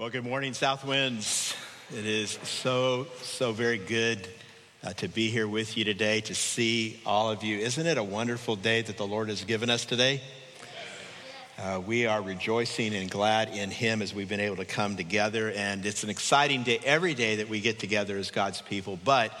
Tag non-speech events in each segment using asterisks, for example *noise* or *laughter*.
Well, good morning, South Winds. It is so, so very good uh, to be here with you today, to see all of you. Isn't it a wonderful day that the Lord has given us today? Uh, we are rejoicing and glad in Him as we've been able to come together. And it's an exciting day every day that we get together as God's people. But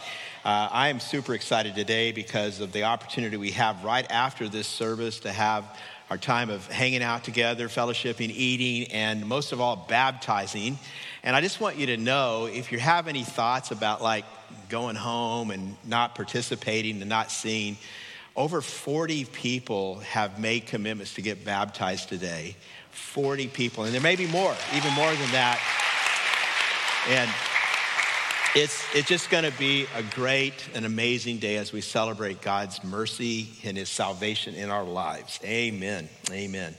uh, I am super excited today because of the opportunity we have right after this service to have our time of hanging out together, fellowshipping, eating, and most of all, baptizing. And I just want you to know if you have any thoughts about like going home and not participating and not seeing, over 40 people have made commitments to get baptized today. 40 people, and there may be more, even more than that. And it's, it's just going to be a great and amazing day as we celebrate God's mercy and his salvation in our lives. Amen. Amen.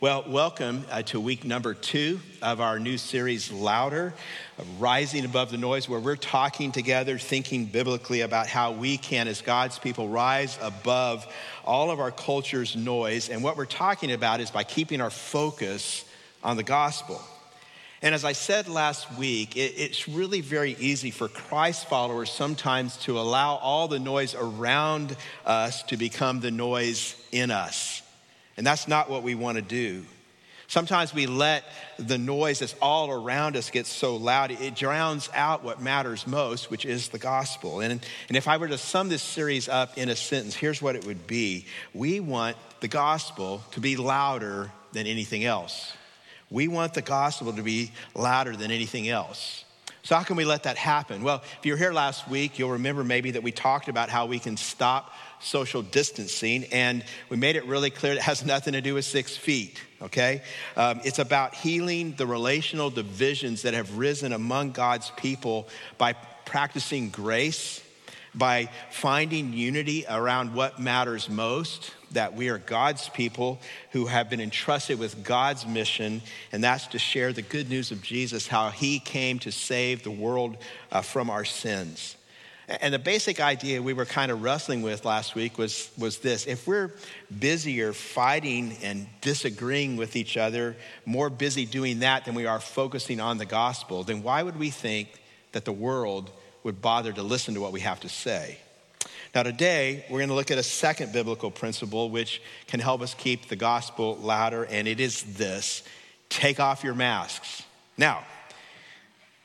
Well, welcome uh, to week number two of our new series, Louder, Rising Above the Noise, where we're talking together, thinking biblically about how we can, as God's people, rise above all of our culture's noise. And what we're talking about is by keeping our focus on the gospel. And as I said last week, it, it's really very easy for Christ followers sometimes to allow all the noise around us to become the noise in us. And that's not what we want to do. Sometimes we let the noise that's all around us get so loud, it drowns out what matters most, which is the gospel. And, and if I were to sum this series up in a sentence, here's what it would be We want the gospel to be louder than anything else. We want the gospel to be louder than anything else. So, how can we let that happen? Well, if you were here last week, you'll remember maybe that we talked about how we can stop social distancing, and we made it really clear it has *laughs* nothing to do with six feet, okay? Um, it's about healing the relational divisions that have risen among God's people by practicing grace, by finding unity around what matters most that we are God's people who have been entrusted with God's mission, and that's to share the good news of Jesus, how he came to save the world uh, from our sins. And the basic idea we were kind of wrestling with last week was, was this if we're busier fighting and disagreeing with each other, more busy doing that than we are focusing on the gospel, then why would we think that the world would bother to listen to what we have to say? Now, today, we're going to look at a second biblical principle which can help us keep the gospel louder, and it is this take off your masks. Now,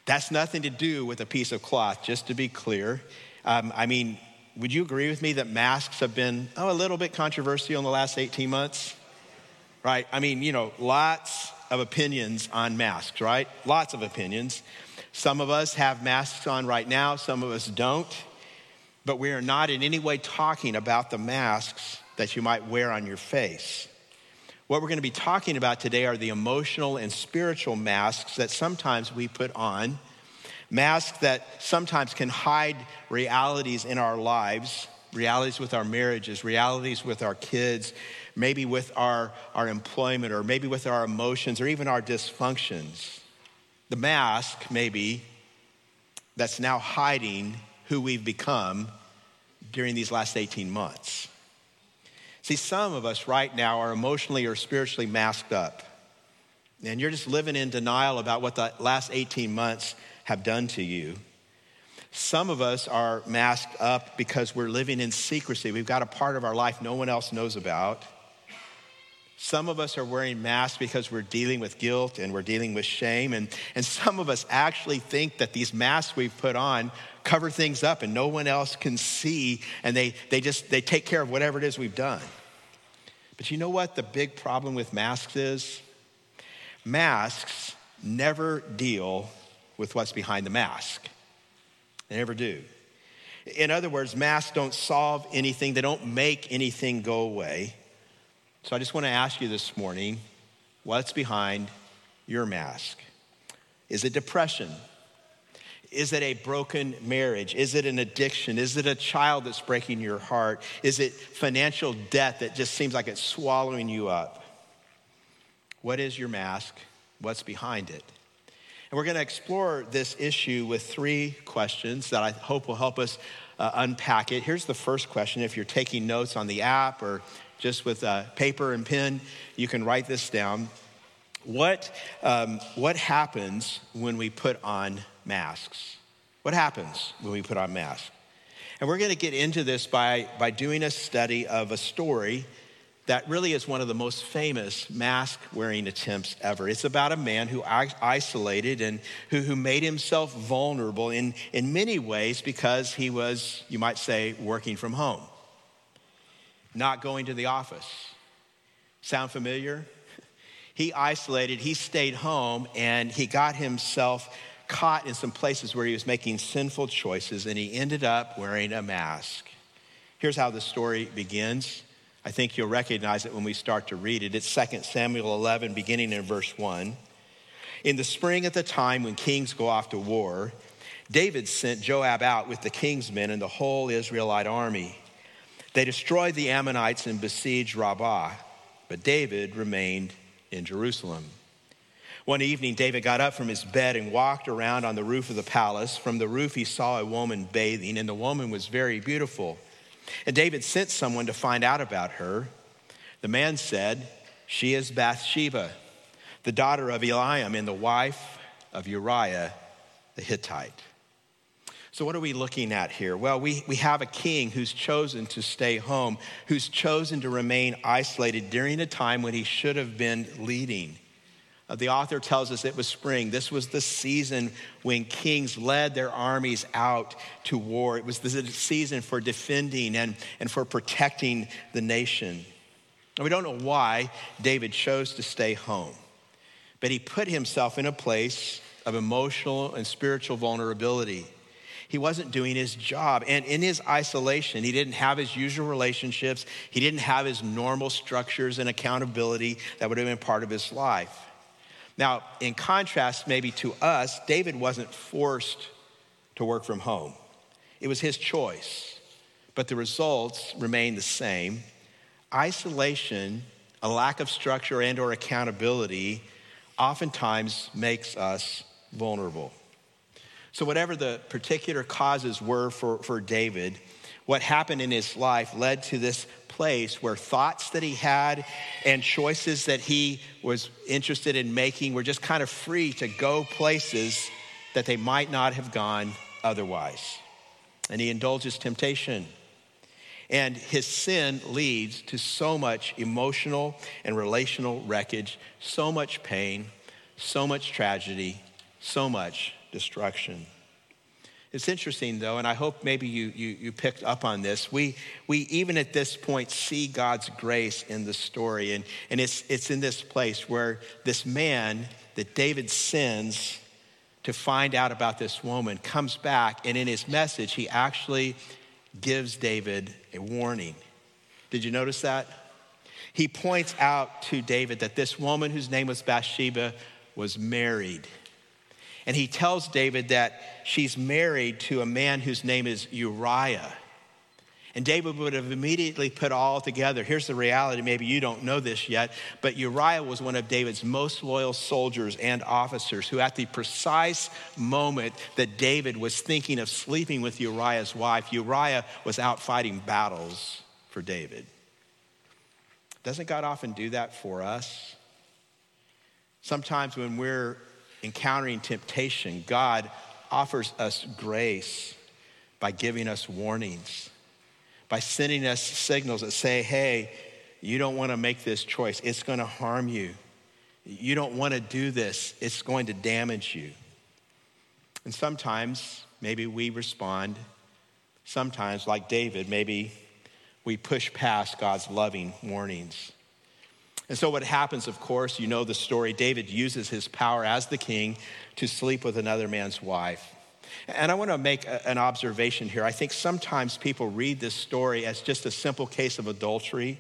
that's nothing to do with a piece of cloth, just to be clear. Um, I mean, would you agree with me that masks have been, oh, a little bit controversial in the last 18 months? Right? I mean, you know, lots of opinions on masks, right? Lots of opinions. Some of us have masks on right now, some of us don't but we are not in any way talking about the masks that you might wear on your face. What we're going to be talking about today are the emotional and spiritual masks that sometimes we put on, masks that sometimes can hide realities in our lives, realities with our marriages, realities with our kids, maybe with our, our employment, or maybe with our emotions, or even our dysfunctions. The mask, maybe, that's now hiding who we've become during these last 18 months. See, some of us right now are emotionally or spiritually masked up. And you're just living in denial about what the last 18 months have done to you. Some of us are masked up because we're living in secrecy. We've got a part of our life no one else knows about. Some of us are wearing masks because we're dealing with guilt and we're dealing with shame. And, and some of us actually think that these masks we've put on cover things up and no one else can see and they, they just they take care of whatever it is we've done. But you know what the big problem with masks is? Masks never deal with what's behind the mask. They never do. In other words masks don't solve anything. They don't make anything go away so i just want to ask you this morning what's behind your mask is it depression is it a broken marriage? Is it an addiction? Is it a child that's breaking your heart? Is it financial debt that just seems like it's swallowing you up? What is your mask? What's behind it? And we're going to explore this issue with three questions that I hope will help us uh, unpack it. Here's the first question. If you're taking notes on the app or just with uh, paper and pen, you can write this down. what, um, what happens when we put on masks? What happens when we put on masks? And we're going to get into this by, by doing a study of a story that really is one of the most famous mask wearing attempts ever. It's about a man who isolated and who, who made himself vulnerable in, in many ways because he was, you might say, working from home, not going to the office. Sound familiar? *laughs* He isolated, he stayed home, and he got himself caught in some places where he was making sinful choices, and he ended up wearing a mask. Here's how the story begins. I think you'll recognize it when we start to read it. It's 2 Samuel 11, beginning in verse 1. In the spring at the time when kings go off to war, David sent Joab out with the king's men and the whole Israelite army. They destroyed the Ammonites and besieged Rabbah, but David remained in Jerusalem. One evening, David got up from his bed and walked around on the roof of the palace. From the roof, he saw a woman bathing, and the woman was very beautiful. And David sent someone to find out about her. The man said, She is Bathsheba, the daughter of Eliam and the wife of Uriah the Hittite. So, what are we looking at here? Well, we, we have a king who's chosen to stay home, who's chosen to remain isolated during a time when he should have been leading. Uh, the author tells us it was spring. This was the season when kings led their armies out to war. It was the season for defending and, and for protecting the nation. And we don't know why David chose to stay home, but he put himself in a place of emotional and spiritual vulnerability. He wasn't doing his job. And in his isolation, he didn't have his usual relationships. He didn't have his normal structures and accountability that would have been part of his life. Now, in contrast, maybe to us, David wasn't forced to work from home, it was his choice. But the results remain the same. Isolation, a lack of structure and or accountability oftentimes makes us vulnerable. So whatever the particular causes were for, for David, what happened in his life led to this place where thoughts that he had and choices that he was interested in making were just kind of free to go places that they might not have gone otherwise. And he indulges temptation. And his sin leads to so much emotional and relational wreckage, so much pain, so much tragedy, so much destruction. It's interesting, though, and I hope maybe you, you, you, picked up on this. We, we, even at this point, see God's grace in the story. And, and it's, it's in this place where this man that David sends to find out about this woman comes back, and in his message, he actually gives David a warning. Did you notice that? He points out to David that this woman, whose name was Bathsheba, was married. And he tells David that she's married to a man whose name is Uriah. And David would have immediately put all together. Here's the reality maybe you don't know this yet, but Uriah was one of David's most loyal soldiers and officers who, at the precise moment that David was thinking of sleeping with Uriah's wife, Uriah was out fighting battles for David. Doesn't God often do that for us? Sometimes when we're encountering temptation, God offers us grace by giving us warnings, by sending us signals that say, hey, you don't want to make this choice. It's going to harm you. You don't want to do this. It's going to damage you. And sometimes, maybe we respond. Sometimes, like David, maybe we push past God's loving warnings. And so, what happens, of course, you know the story. David uses his power as the king to sleep with another man's wife. And I want to make a, an observation here. I think sometimes people read this story as just a simple case of adultery.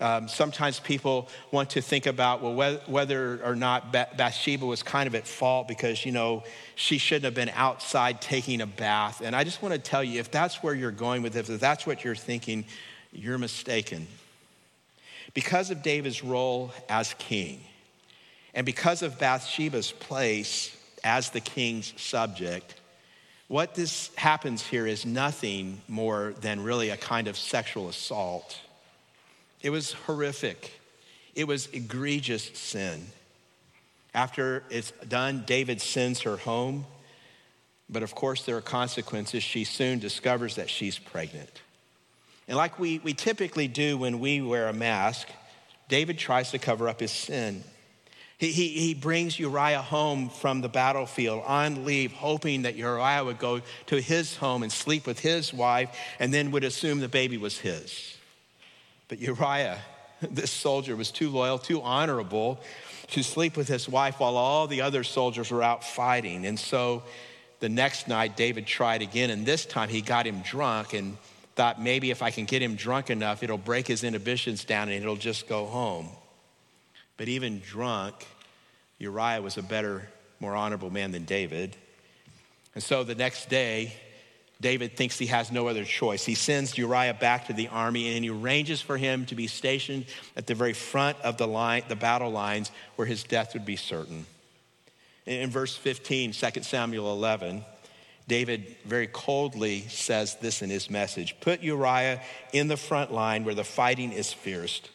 Um, sometimes people want to think about, well, whether, whether or not Bathsheba was kind of at fault because, you know, she shouldn't have been outside taking a bath. And I just want to tell you if that's where you're going with this, if that's what you're thinking, you're mistaken. Because of David's role as king, and because of Bathsheba's place as the king's subject, what this happens here is nothing more than really a kind of sexual assault. It was horrific. It was egregious sin. After it's done, David sends her home. But of course, there are consequences. She soon discovers that she's pregnant. And like we, we typically do when we wear a mask, David tries to cover up his sin. He, he, he brings Uriah home from the battlefield on leave, hoping that Uriah would go to his home and sleep with his wife and then would assume the baby was his. But Uriah, *laughs* this soldier, was too loyal, too honorable to sleep with his wife while all the other soldiers were out fighting. And so the next night, David tried again, and this time he got him drunk and thought maybe if I can get him drunk enough, it'll break his inhibitions down and it'll just go home. But even drunk, Uriah was a better, more honorable man than David. And so the next day, David thinks he has no other choice. He sends Uriah back to the army and he arranges for him to be stationed at the very front of the line, the battle lines, where his death would be certain. In verse 15, 2 Samuel 11, David very coldly says this in his message Put Uriah in the front line where the fighting is fiercest,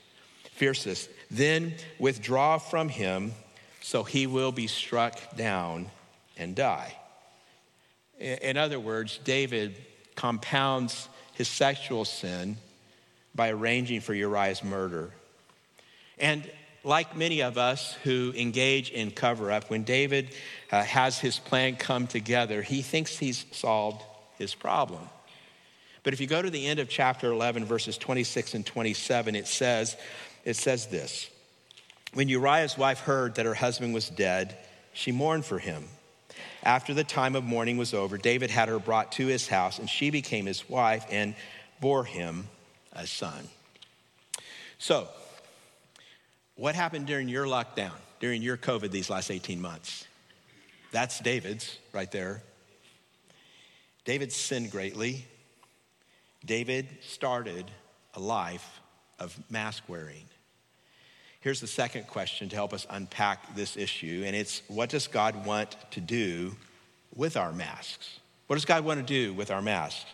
fiercest. Then withdraw from him so he will be struck down and die. In other words, David compounds his sexual sin by arranging for Uriah's murder. And like many of us who engage in cover up, when David uh, has his plan come together, he thinks he's solved his problem. But if you go to the end of chapter 11, verses 26 and 27, it says, it says this When Uriah's wife heard that her husband was dead, she mourned for him. After the time of mourning was over, David had her brought to his house, and she became his wife and bore him a son. So, what happened during your lockdown, during your COVID these last 18 months? That's David's right there. David sinned greatly. David started a life of mask wearing. Here's the second question to help us unpack this issue, and it's what does God want to do with our masks? What does God want to do with our masks?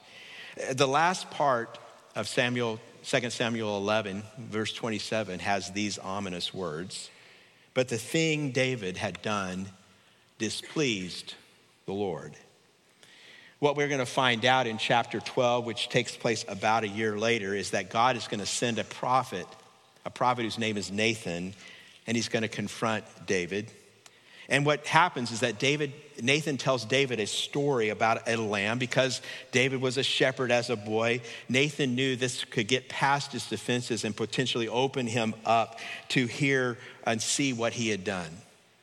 The last part of Samuel 2 Samuel 11, verse 27, has these ominous words. But the thing David had done displeased the Lord. What we're going to find out in chapter 12, which takes place about a year later, is that God is going to send a prophet, a prophet whose name is Nathan, and he's going to confront David. And what happens is that David, Nathan tells David a story about a lamb because David was a shepherd as a boy. Nathan knew this could get past his defenses and potentially open him up to hear and see what he had done.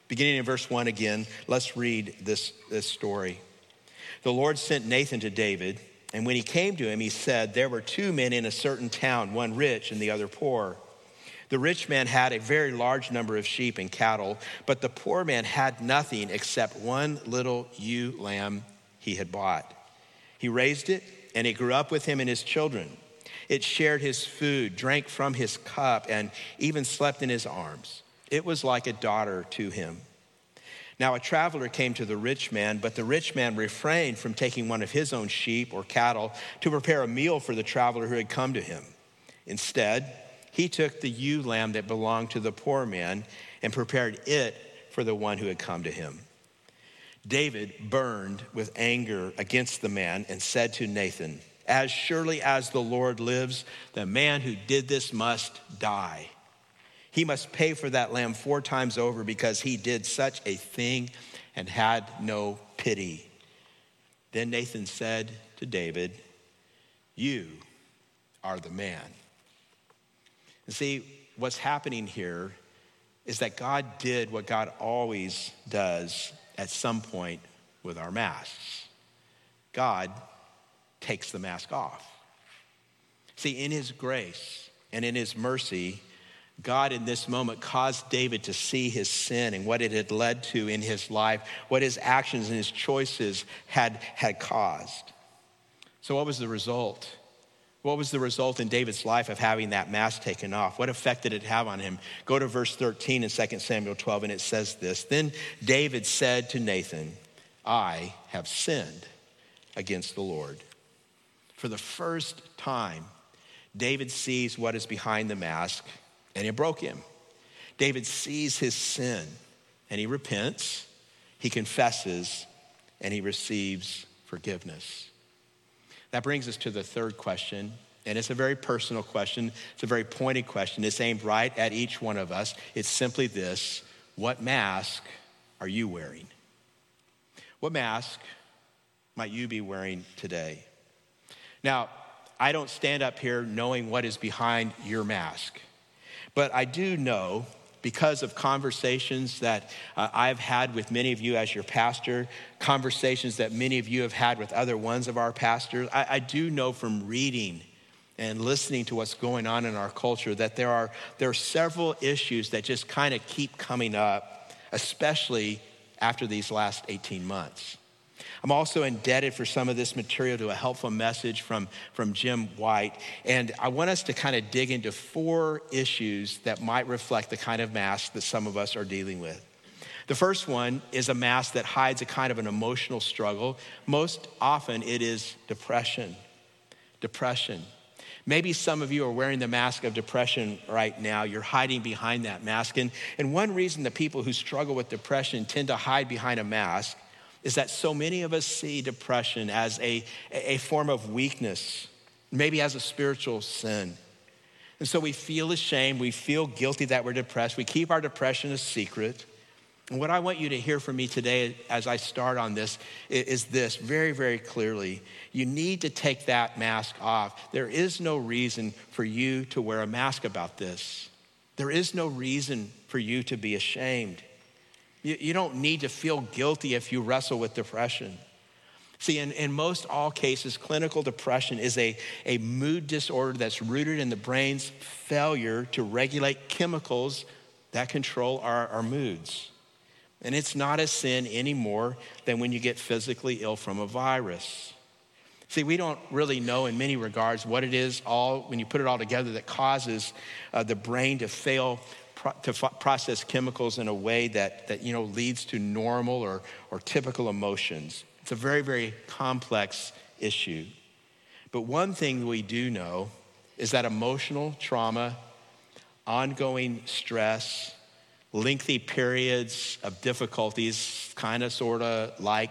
Beginning in verse one again, let's read this, this story. The Lord sent Nathan to David, and when he came to him, he said, There were two men in a certain town, one rich and the other poor. The rich man had a very large number of sheep and cattle, but the poor man had nothing except one little ewe lamb he had bought. He raised it, and it grew up with him and his children. It shared his food, drank from his cup, and even slept in his arms. It was like a daughter to him. Now, a traveler came to the rich man, but the rich man refrained from taking one of his own sheep or cattle to prepare a meal for the traveler who had come to him. Instead, he took the ewe lamb that belonged to the poor man and prepared it for the one who had come to him. David burned with anger against the man and said to Nathan, As surely as the Lord lives, the man who did this must die. He must pay for that lamb four times over because he did such a thing and had no pity. Then Nathan said to David, You are the man. And see, what's happening here is that God did what God always does at some point with our masks. God takes the mask off. See, in his grace and in his mercy, God in this moment caused David to see his sin and what it had led to in his life, what his actions and his choices had, had caused. So, what was the result? What was the result in David's life of having that mask taken off? What effect did it have on him? Go to verse 13 in 2 Samuel 12, and it says this Then David said to Nathan, I have sinned against the Lord. For the first time, David sees what is behind the mask, and it broke him. David sees his sin. and he repents, he confesses, and he receives forgiveness. That brings us to the third question, and it's a very personal question. It's a very pointed question. It's aimed right at each one of us. It's simply this What mask are you wearing? What mask might you be wearing today? Now, I don't stand up here knowing what is behind your mask, but I do know because of conversations that uh, I've had with many of you as your pastor, conversations that many of you have had with other ones of our pastors. I, I do know from reading and listening to what's going on in our culture that there are, there are several issues that just kind of keep coming up, especially after these last 18 months. I'm also indebted for some of this material to a helpful message from, from Jim White. And I want us to kind of dig into four issues that might reflect the kind of mask that some of us are dealing with. The first one is a mask that hides a kind of an emotional struggle. Most often, it is depression. Depression. Maybe some of you are wearing the mask of depression right now. You're hiding behind that mask. And, and one reason the people who struggle with depression tend to hide behind a mask is that so many of us see depression as a, a form of weakness, maybe as a spiritual sin. And so we feel ashamed, we feel guilty that we're depressed, we keep our depression a secret. And what I want you to hear from me today as I start on this is this very, very clearly. You need to take that mask off. There is no reason for you to wear a mask about this. There is no reason for you to be ashamed. You, you don't need to feel guilty if you wrestle with depression. See, in, in most all cases, clinical depression is a, a mood disorder that's rooted in the brain's failure to regulate chemicals that control our, our moods. And it's not a sin anymore than when you get physically ill from a virus. See, we don't really know in many regards what it is all, when you put it all together, that causes uh, the brain to fail to process chemicals in a way that, that you know, leads to normal or, or typical emotions. It's a very, very complex issue. But one thing we do know is that emotional trauma, ongoing stress, lengthy periods of difficulties, kind of, sort of like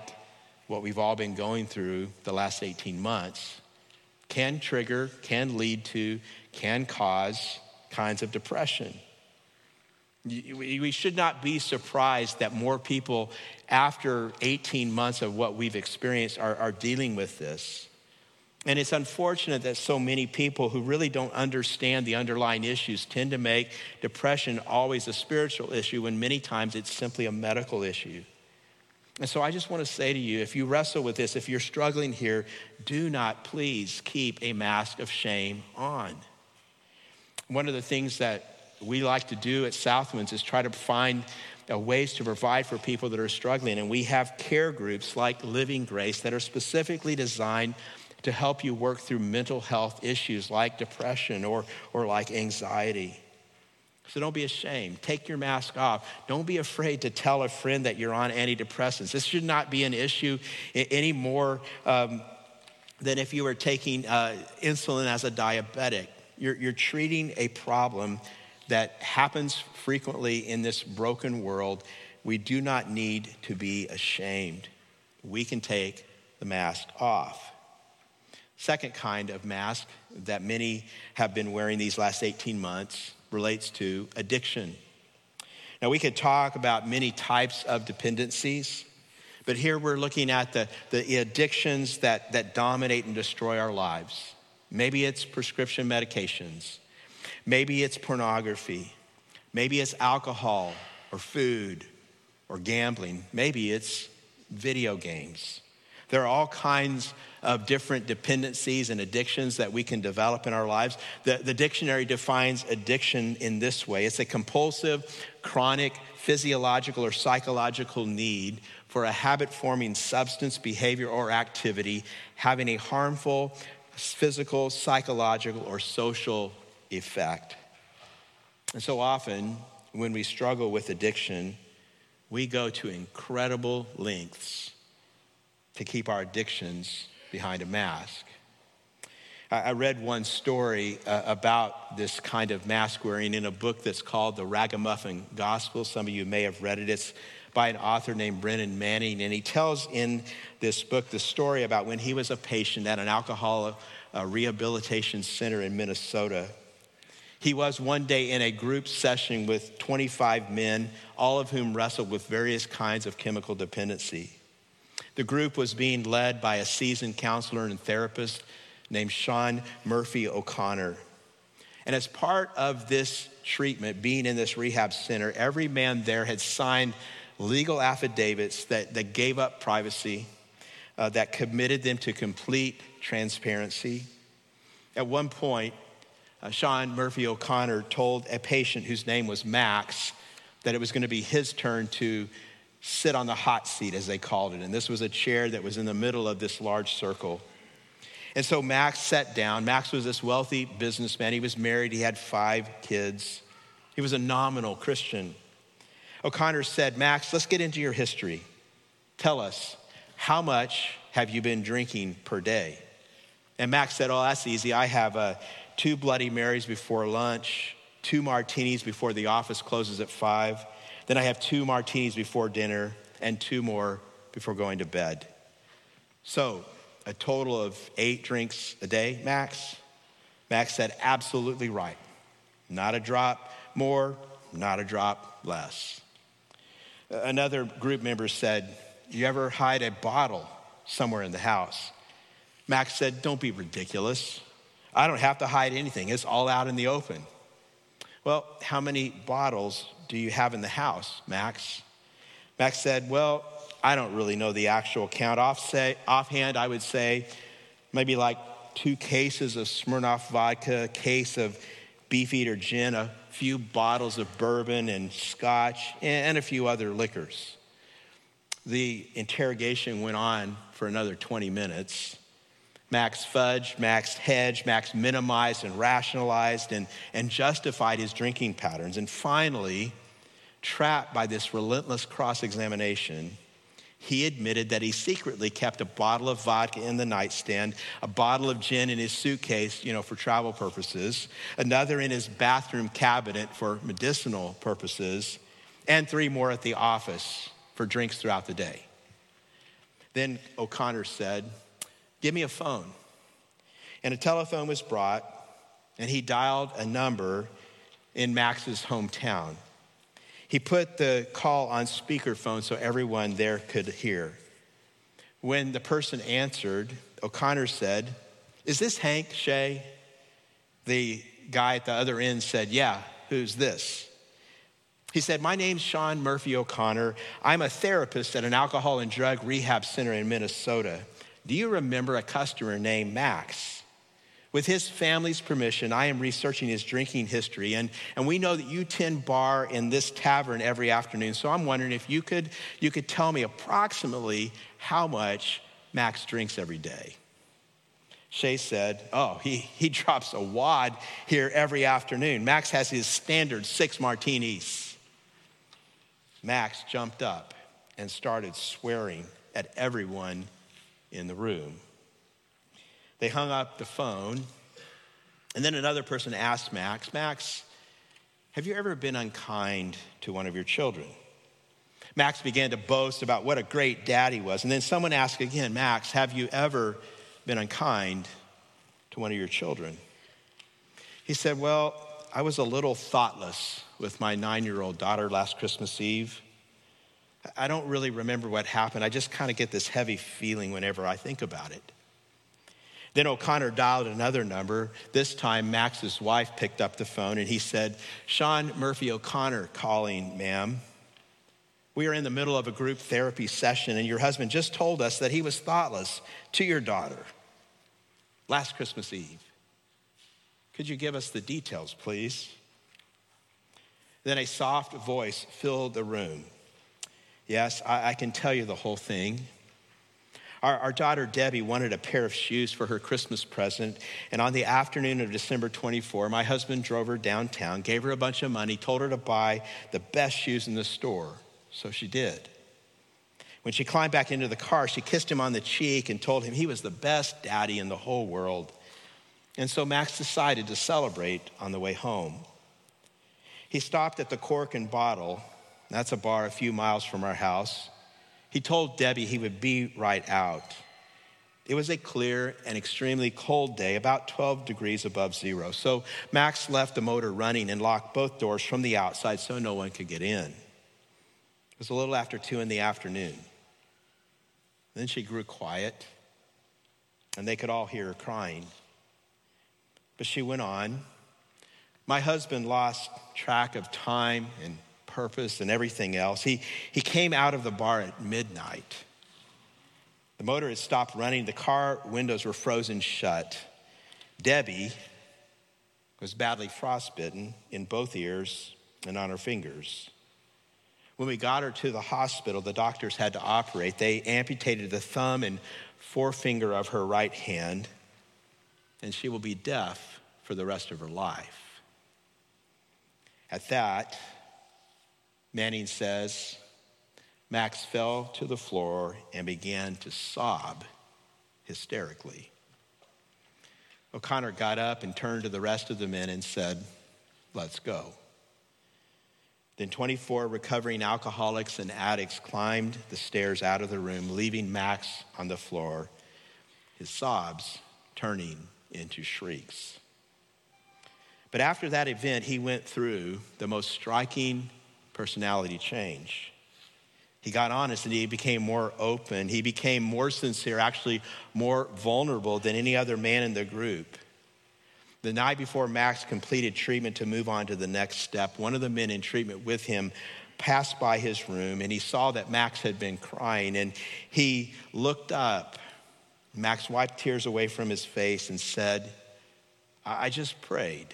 what we've all been going through the last 18 months, can trigger, can lead to, can cause kinds of depression. We should not be surprised that more people, after 18 months of what we've experienced, are, are, dealing with this. And it's unfortunate that so many people who really don't understand the underlying issues tend to make depression always a spiritual issue when many times it's simply a medical issue. And so I just want to say to you if you wrestle with this, if you're struggling here, do not please keep a mask of shame on. One of the things that we like to do at Southwinds is try to find uh, ways to provide for people that are struggling. And we have care groups like Living Grace that are specifically designed to help you work through mental health issues like depression or, or like anxiety. So don't be ashamed. Take your mask off. Don't be afraid to tell a friend that you're on antidepressants. This should not be an issue any more um, than if you were taking uh, insulin as a diabetic. You're, you're treating a problem that happens frequently in this broken world, we do not need to be ashamed. We can take the mask off. Second kind of mask that many have been wearing these last 18 months relates to addiction. Now, we could talk about many types of dependencies, but here we're looking at the, the addictions that, that dominate and destroy our lives. Maybe it's prescription medications. Maybe it's pornography. Maybe it's alcohol or food or gambling. Maybe it's video games. There are all kinds of different dependencies and addictions that we can develop in our lives. The, the dictionary defines addiction in this way it's a compulsive, chronic, physiological, or psychological need for a habit forming substance, behavior, or activity having a harmful physical, psychological, or social effect. And so often, when we struggle with addiction, we go to incredible lengths to keep our addictions behind a mask. I read one story uh, about this kind of mask wearing in a book that's called The Ragamuffin Gospel. Some of you may have read it. It's by an author named Brennan Manning, and he tells in this book the story about when he was a patient at an alcohol uh, rehabilitation center in Minnesota. He was one day in a group session with 25 men, all of whom wrestled with various kinds of chemical dependency. The group was being led by a seasoned counselor and therapist named Sean Murphy O'Connor. And as part of this treatment, being in this rehab center, every man there had signed legal affidavits that, that gave up privacy, uh, that committed them to complete transparency. At one point, uh, Sean Murphy O'Connor told a patient whose name was Max that it was going to be his turn to sit on the hot seat, as they called it. And this was a chair that was in the middle of this large circle. And so Max sat down. Max was this wealthy businessman. He was married, he had five kids. He was a nominal Christian. O'Connor said, Max, let's get into your history. Tell us, how much have you been drinking per day? And Max said, Oh, that's easy. I have uh, two Bloody Marys before lunch, two martinis before the office closes at five. Then I have two martinis before dinner and two more before going to bed. So a total of eight drinks a day, max? Max said, absolutely right. Not a drop more, not a drop less. Another group member said, You ever hide a bottle somewhere in the house? Max said, Don't be ridiculous. I don't have to hide anything, it's all out in the open. Well, how many bottles do you have in the house, Max? Max said, Well, I don't really know the actual count. Off say, offhand, I would say maybe like two cases of Smirnoff vodka, a case of Beefeater gin, a few bottles of bourbon and scotch, and a few other liquors. The interrogation went on for another 20 minutes. Max fudged, Max hedged, Max minimized and rationalized and, and justified his drinking patterns. And finally, trapped by this relentless cross examination, he admitted that he secretly kept a bottle of vodka in the nightstand, a bottle of gin in his suitcase, you know, for travel purposes, another in his bathroom cabinet for medicinal purposes, and three more at the office for drinks throughout the day. Then O'Connor said, Give me a phone. And a telephone was brought, and he dialed a number in Max's hometown. He put the call on speakerphone so everyone there could hear. When the person answered, O'Connor said, Is this Hank Shea? The guy at the other end said, Yeah, who's this? He said, My name's Sean Murphy O'Connor. I'm a therapist at an alcohol and drug rehab center in Minnesota. Do you remember a customer named Max? With his family's permission, I am researching his drinking history. And, and we know that you tend bar in this tavern every afternoon. So I'm wondering if you could, you could tell me approximately how much Max drinks every day. Shea said, Oh, he, he *laughs* drops a wad here every afternoon. Max has his standard six martinis. Max jumped up and started swearing at everyone in the room. They hung up the phone. And then another person asked Max, Max, have you ever been unkind to one of your children? Max began to boast about what a great dad he was. And then someone asked again, Max, have you ever been unkind to one of your children? He said, Well, I was a little thoughtless with my nine year old daughter last Christmas Eve. I don't really remember what happened. I just kind of get this heavy feeling whenever I think about it. Then O'Connor dialed another number. This time, Max's wife picked up the phone and he said, Sean Murphy O'Connor calling, ma'am. We are in the middle of a group therapy session, and your husband just told us that he was thoughtless to your daughter last Christmas Eve. Could you give us the details, please? Then a soft voice filled the room. Yes, I, I can tell you the whole thing. Our, our, daughter Debbie wanted a pair of shoes for her Christmas present. And on the afternoon of December 24, my husband drove her downtown, gave her a bunch of money, told her to buy the best shoes in the store. So she did. When she climbed back into the car, she kissed him on the cheek and told him he was the best daddy in the whole world. And so Max decided to celebrate on the way home. He stopped at the Cork and Bottle. That's a bar a few miles from our house. He told Debbie he would be right out. It was a clear and extremely cold day, about 12 degrees above zero. So Max left the motor running and locked both doors from the outside so no one could get in. It was a little after two in the afternoon. Then she grew quiet, and they could all hear her crying. But she went on. My husband lost track of time and purpose and everything else. He, he came out of the bar at midnight. The motor had stopped running, the car windows were frozen shut. Debbie was badly frostbitten in both ears and on her fingers. When we got her to the hospital, the doctors had to operate. They amputated the thumb and forefinger of her right hand, and she will be deaf for the rest of her life. At that, Manning says, Max fell to the floor and began to sob hysterically. O'Connor got up and turned to the rest of the men and said, Let's go. Then 24 recovering alcoholics and addicts climbed the stairs out of the room, leaving Max on the floor, his sobs turning into shrieks. But after that event, he went through the most striking personality change. He got honest and he became more open. He became more sincere, actually more vulnerable than any other man in the group. The night before Max completed treatment to move on to the next step, one of the men in treatment with him passed by his room and he saw that Max had been crying and he looked up. Max wiped tears away from his face and said, I just prayed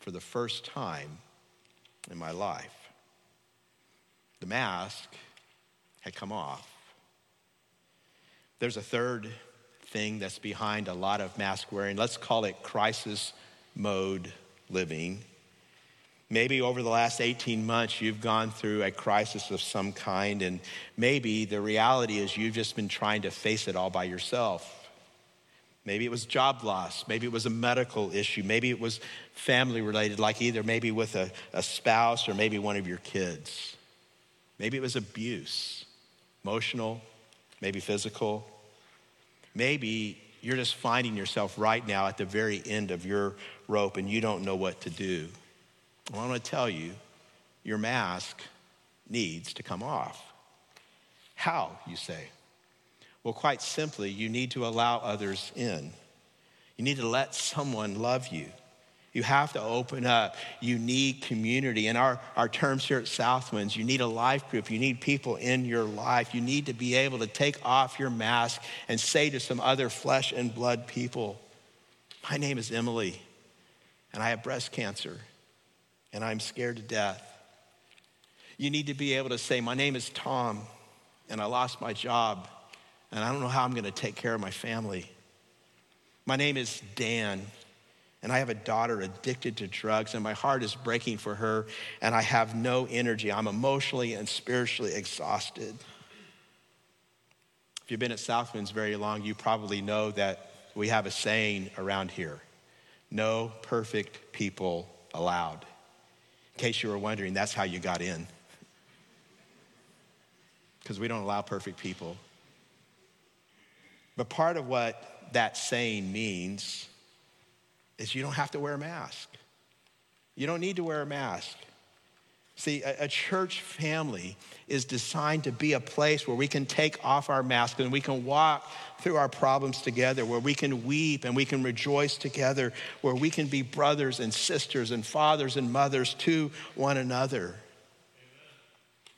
for the first time in my life. The mask had come off. There's a third thing that's behind a lot of mask wearing. Let's call it crisis mode living. Maybe over the last 18 months, you've gone through a crisis of some kind, and maybe the reality is you've just been trying to face it all by yourself. Maybe it was job loss. Maybe it was a medical issue. Maybe it was family related, like either maybe with a, a spouse or maybe one of your kids. Maybe it was abuse emotional, maybe physical. Maybe you're just finding yourself right now at the very end of your rope and you don't know what to do. Well, I want to tell you, your mask needs to come off. How, you say? Well, quite simply, you need to allow others in. You need to let someone love you. You have to open up. You need community. And our, our terms here at Southwinds, you need a life group. You need people in your life. You need to be able to take off your mask and say to some other flesh and blood people, My name is Emily, and I have breast cancer, and I'm scared to death. You need to be able to say, My name is Tom, and I lost my job, and I don't know how I'm going to take care of my family. My name is Dan and I have a daughter addicted to drugs, and my heart is breaking for her, and I have no energy. I'm emotionally and spiritually exhausted. If you've been at Southwinds very long, you probably know that we have a saying around here no perfect people allowed. In case you were wondering, that's how you got in. Because we don't allow perfect people. But part of what that saying means is you don't have to wear a mask. You don't need to wear a mask. See, a, a, church family is designed to be a place where we can take off our mask and we can walk through our problems together, where we can weep and we can rejoice together, where we can be brothers and sisters and fathers and mothers to one another.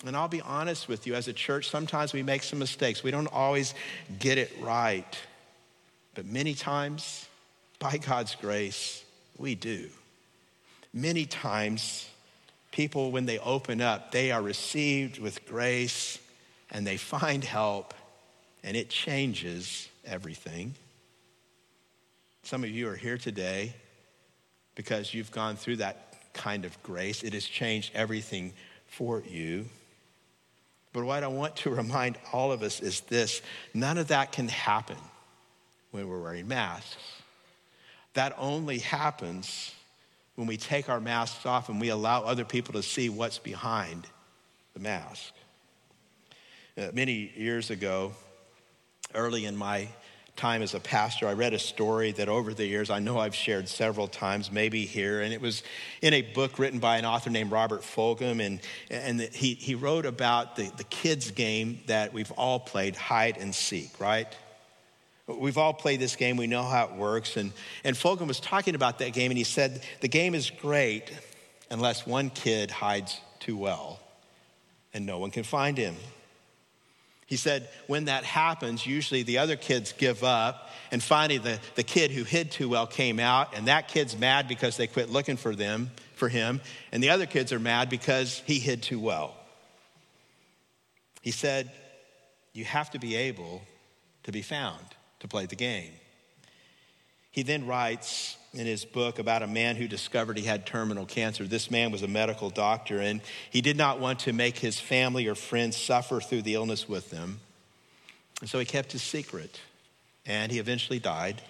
And I'll be honest with you, as a church, sometimes we make some mistakes. We don't always get it right. But many times, by God's grace, we do. Many times, people, when they open up, they are received with grace and they find help, and it changes everything. Some of you are here today because you've gone through that kind of grace. It has changed everything for you. But what I want to remind all of us is this none of that can happen when we're wearing masks. That only happens when we take our masks off and we allow other people to see what's behind the mask. Uh, many years ago, early in my time as a pastor, I read a story that over the years I know I've shared several times, maybe here, and it was in a book written by an author named Robert Fulghum, and, and he, he wrote about the, the kids' game that we've all played, hide and seek, right? We've all played this game, we know how it works. And, and Fulghum was talking about that game, and he said, The game is great unless one kid hides too well and no one can find him. He said, when that happens, usually the other kids give up, and finally the, the kid who hid too well came out, and that kid's mad because they quit looking for them, for him, and the other kids are mad because he hid too well. He said, You have to be able to be found to play the game. He then writes in his book about a man who discovered he had terminal cancer. This man was a medical doctor, and he did not want to make his family or friends suffer through the illness with them. And so he kept his secret, and he eventually died.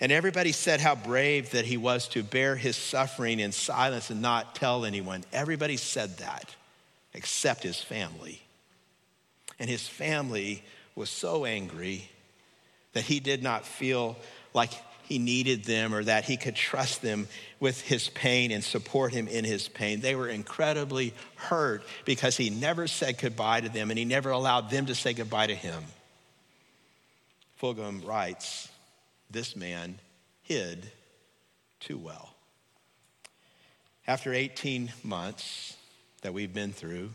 And everybody said how brave that he was to bear his suffering in silence and not tell anyone. Everybody said that, except his family. And his family was so angry that he did not feel like he needed them or that he could trust them with his pain and support him in his pain. They were incredibly hurt because he never said goodbye to them and he never allowed them to say goodbye to him. Fulghum writes, This man hid too well. After 18 months that we've been through,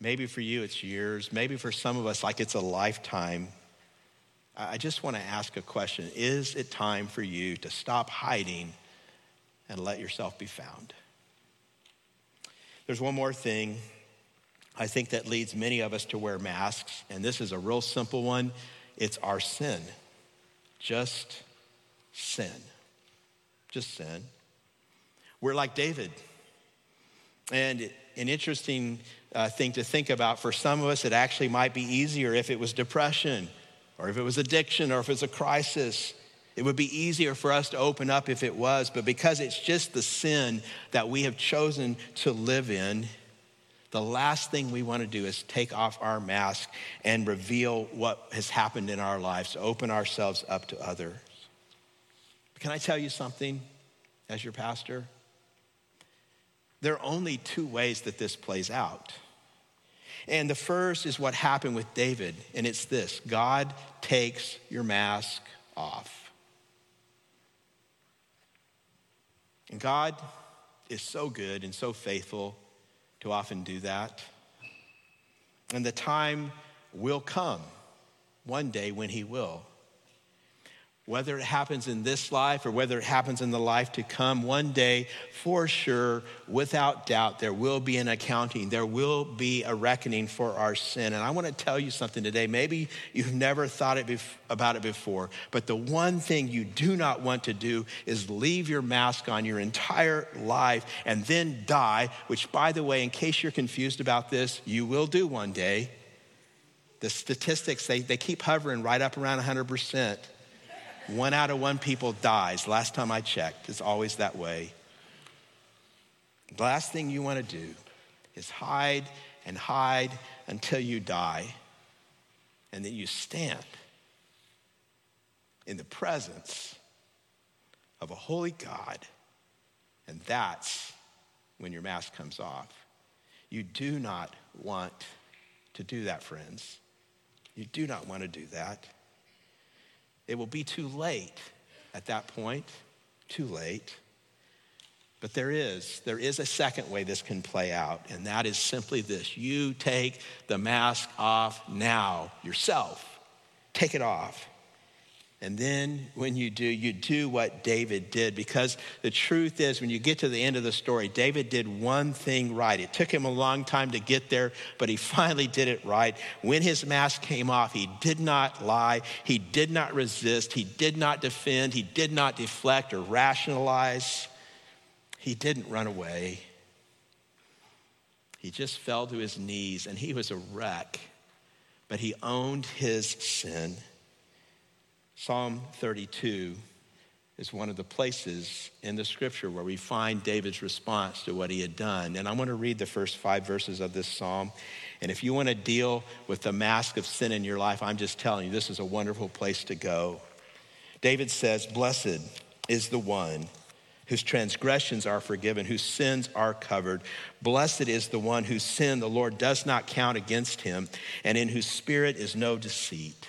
maybe for you it's years, maybe for some of us, like it's a lifetime I just want to ask a question. Is it time for you to stop hiding and let yourself be found? There's one more thing I think that leads many of us to wear masks, and this is a real simple one it's our sin. Just sin. Just sin. We're like David. And an interesting uh, thing to think about for some of us, it actually might be easier if it was depression or if it was addiction, or if it's a crisis. It would be easier for us to open up if it was, but because it's just the sin that we have chosen to live in, the last thing we want to do is take off our mask and reveal what has happened in our lives, open ourselves up to others. Can I tell you something as your pastor? There are only two ways that this plays out. And the first is what happened with David, and it's this God takes your mask off. And God is so good and so faithful to often do that. And the time will come one day when He will. Whether it happens in this life or whether it happens in the life to come, one day, for sure, without doubt, there will be an accounting. There will be a reckoning for our sin. And I want to tell you something today. Maybe you've never thought it bef- about it before, but the one thing you do not want to do is leave your mask on your entire life and then die, which, by the way, in case you're confused about this, you will do one day. The statistics, they, they keep hovering right up around 100%. One out of one people dies. Last time I checked, it's always that way. The last thing you want to do is hide and hide until you die, and then you stand in the presence of a holy God, and that's when your mask comes off. You do not want to do that, friends. You do not want to do that. It will be too late at that point, too late. But there is, there is a second way this can play out, and that is simply this you take the mask off now yourself. Take it off. And then when you do, you do what David did. Because the truth is, when you get to the end of the story, David did one thing right. It took him a long time to get there, but he *laughs* finally did it right. When his mask came off, he did not lie, he did not resist, he did not defend, he did not deflect or rationalize, he didn't run away. He just fell to his knees and he was a wreck, but he owned his sin. Psalm 32 is one of the places in the scripture where we find David's response to what he had done. And I want to read the first five verses of this psalm. And if you want to deal with the mask of sin in your life, I'm just telling you, this is a wonderful place to go. David says, Blessed is the one whose transgressions are forgiven, whose sins are covered. Blessed is the one whose sin the Lord does not count against him, and in whose spirit is no deceit.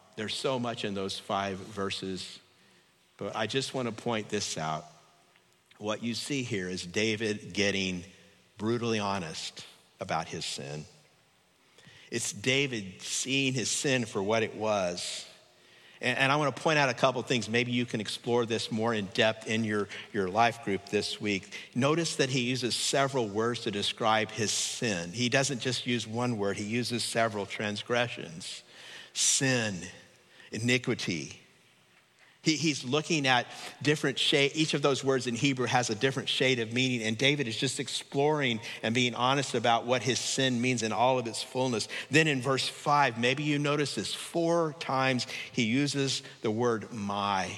there's so much in those five verses, but I just want to point this out. What you see here is David getting brutally honest about his sin. It's David seeing his sin for what it was. And, and I want to point out a couple things. Maybe you can explore this more in depth in your, your life group this week. Notice that he uses several words to describe his sin. He doesn't just use one word, he uses several transgressions sin, iniquity. He, he's looking at different shade. Each of those words in Hebrew has a different shade of meaning, and David is just exploring and being honest about what his sin means in all of its fullness. Then in verse five, maybe you notice this four times he uses the word my.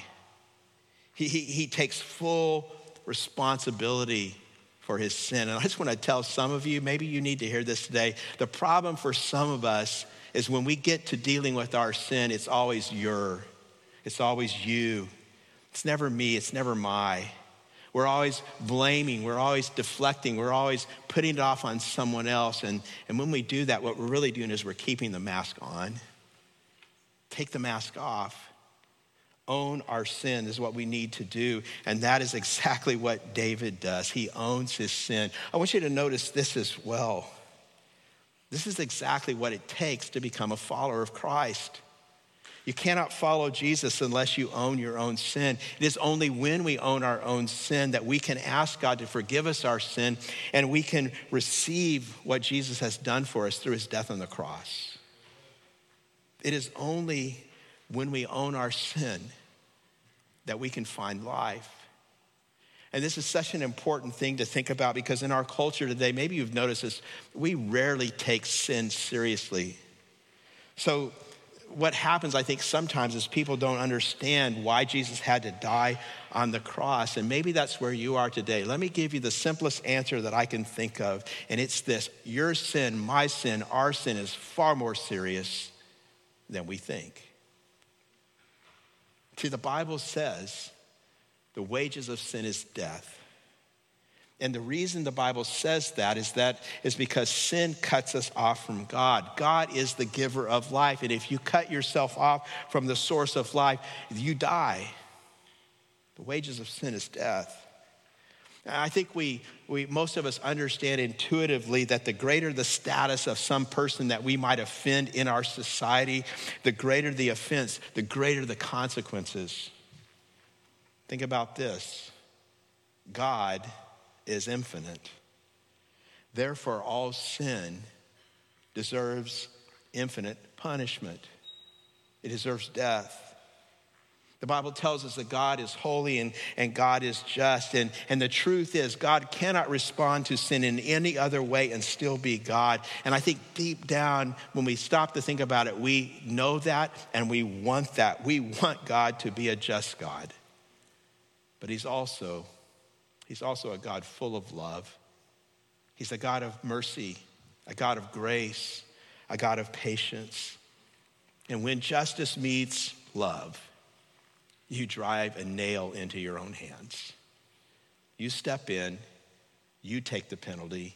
He, he, he takes full responsibility for his sin. And I just want to tell some of you, maybe you need to hear this today. The problem for some of us is when we get to dealing with our sin, it's always your, it's always you. It's never me, it's never my. We're always blaming, we're always deflecting, we're always putting it off on someone else. And, and when we do that, what we're really doing is we're keeping the mask on. Take the mask off. Own our sin is what we need to do. And that is *laughs* exactly what David does. He owns his sin. I want you to notice this as well. This is exactly what it takes to become a follower of Christ. You cannot follow Jesus unless you own your own sin. It is only when we own our own sin that we can ask God to forgive us our sin and we can receive what Jesus has done for us through his death on the cross. It is only when we own our sin that we can find life. And this is such an important thing to think about because in our culture today, maybe you've noticed this, we rarely take sin seriously. So, what happens, I think, sometimes is people don't understand why Jesus had to die on the cross. And maybe that's where you are today. Let me give you the simplest answer that I can think of, and it's this Your sin, my sin, our sin is far more serious than we think. See, the Bible says the wages of sin is death. And the reason the Bible says that is that is because sin cuts us off from God. God is the giver of life. And if you cut yourself off from the source of life, you die. The wages of sin is death. I think we, we, most of us understand intuitively that the greater the status of some person that we might offend in our society, the greater the offense, the greater the consequences. Think about this God is infinite. Therefore, all sin deserves infinite punishment, it deserves death. The Bible tells us that God is holy and, and God is just. And, and the truth is, God cannot respond to sin in any other way and still be God. And I think deep down, when we stop to think about it, we know that and we want that. We want God to be a just God. But he's also, he's also a God full of love. He's a God of mercy, a God of grace, a God of patience. And when justice meets love, you drive a nail into your own hands. You step in, you take the penalty,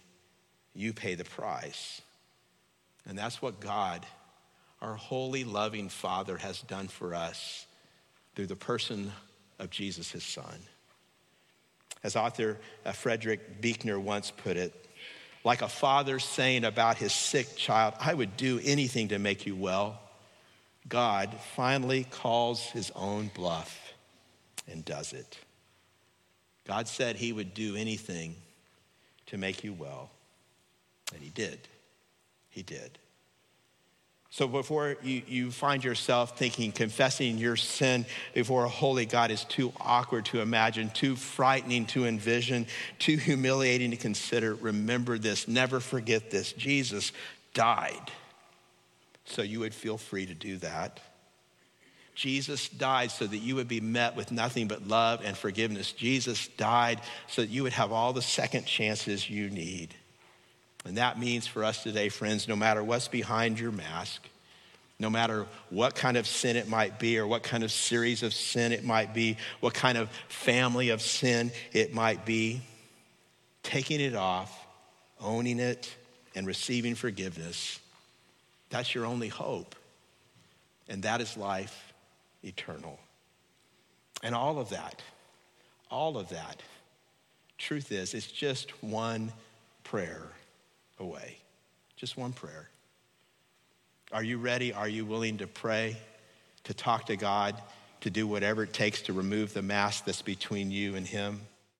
you pay the price. And that's what God, our holy, loving Father, has done for us through the person of Jesus, his son. As author uh, Frederick Buechner once put it, like a father saying about his sick child, I would do anything to make you well. God finally calls his own bluff and does it. God said he would do anything to make you well. And he did. He did. So before you, you find yourself thinking confessing your sin before a holy God is too awkward to imagine, too frightening to envision, too humiliating to consider, remember this. Never forget this. Jesus died so you would feel free to do that. Jesus died so that you would be met with nothing but love and forgiveness. Jesus died so that you would have all the second chances you need. And that means for us today, friends, no matter what's behind your mask, no matter what kind of sin it might be, or what kind of series of sin it might be, what kind of family of sin it might be, taking it off, owning it, and receiving forgiveness, that's your only hope. And that is life eternal. And all of that, all of that, truth is, it's just one prayer away. Just one prayer. Are you ready? Are you willing to pray, to talk to God, to do whatever it takes to remove the mask that's between you and Him?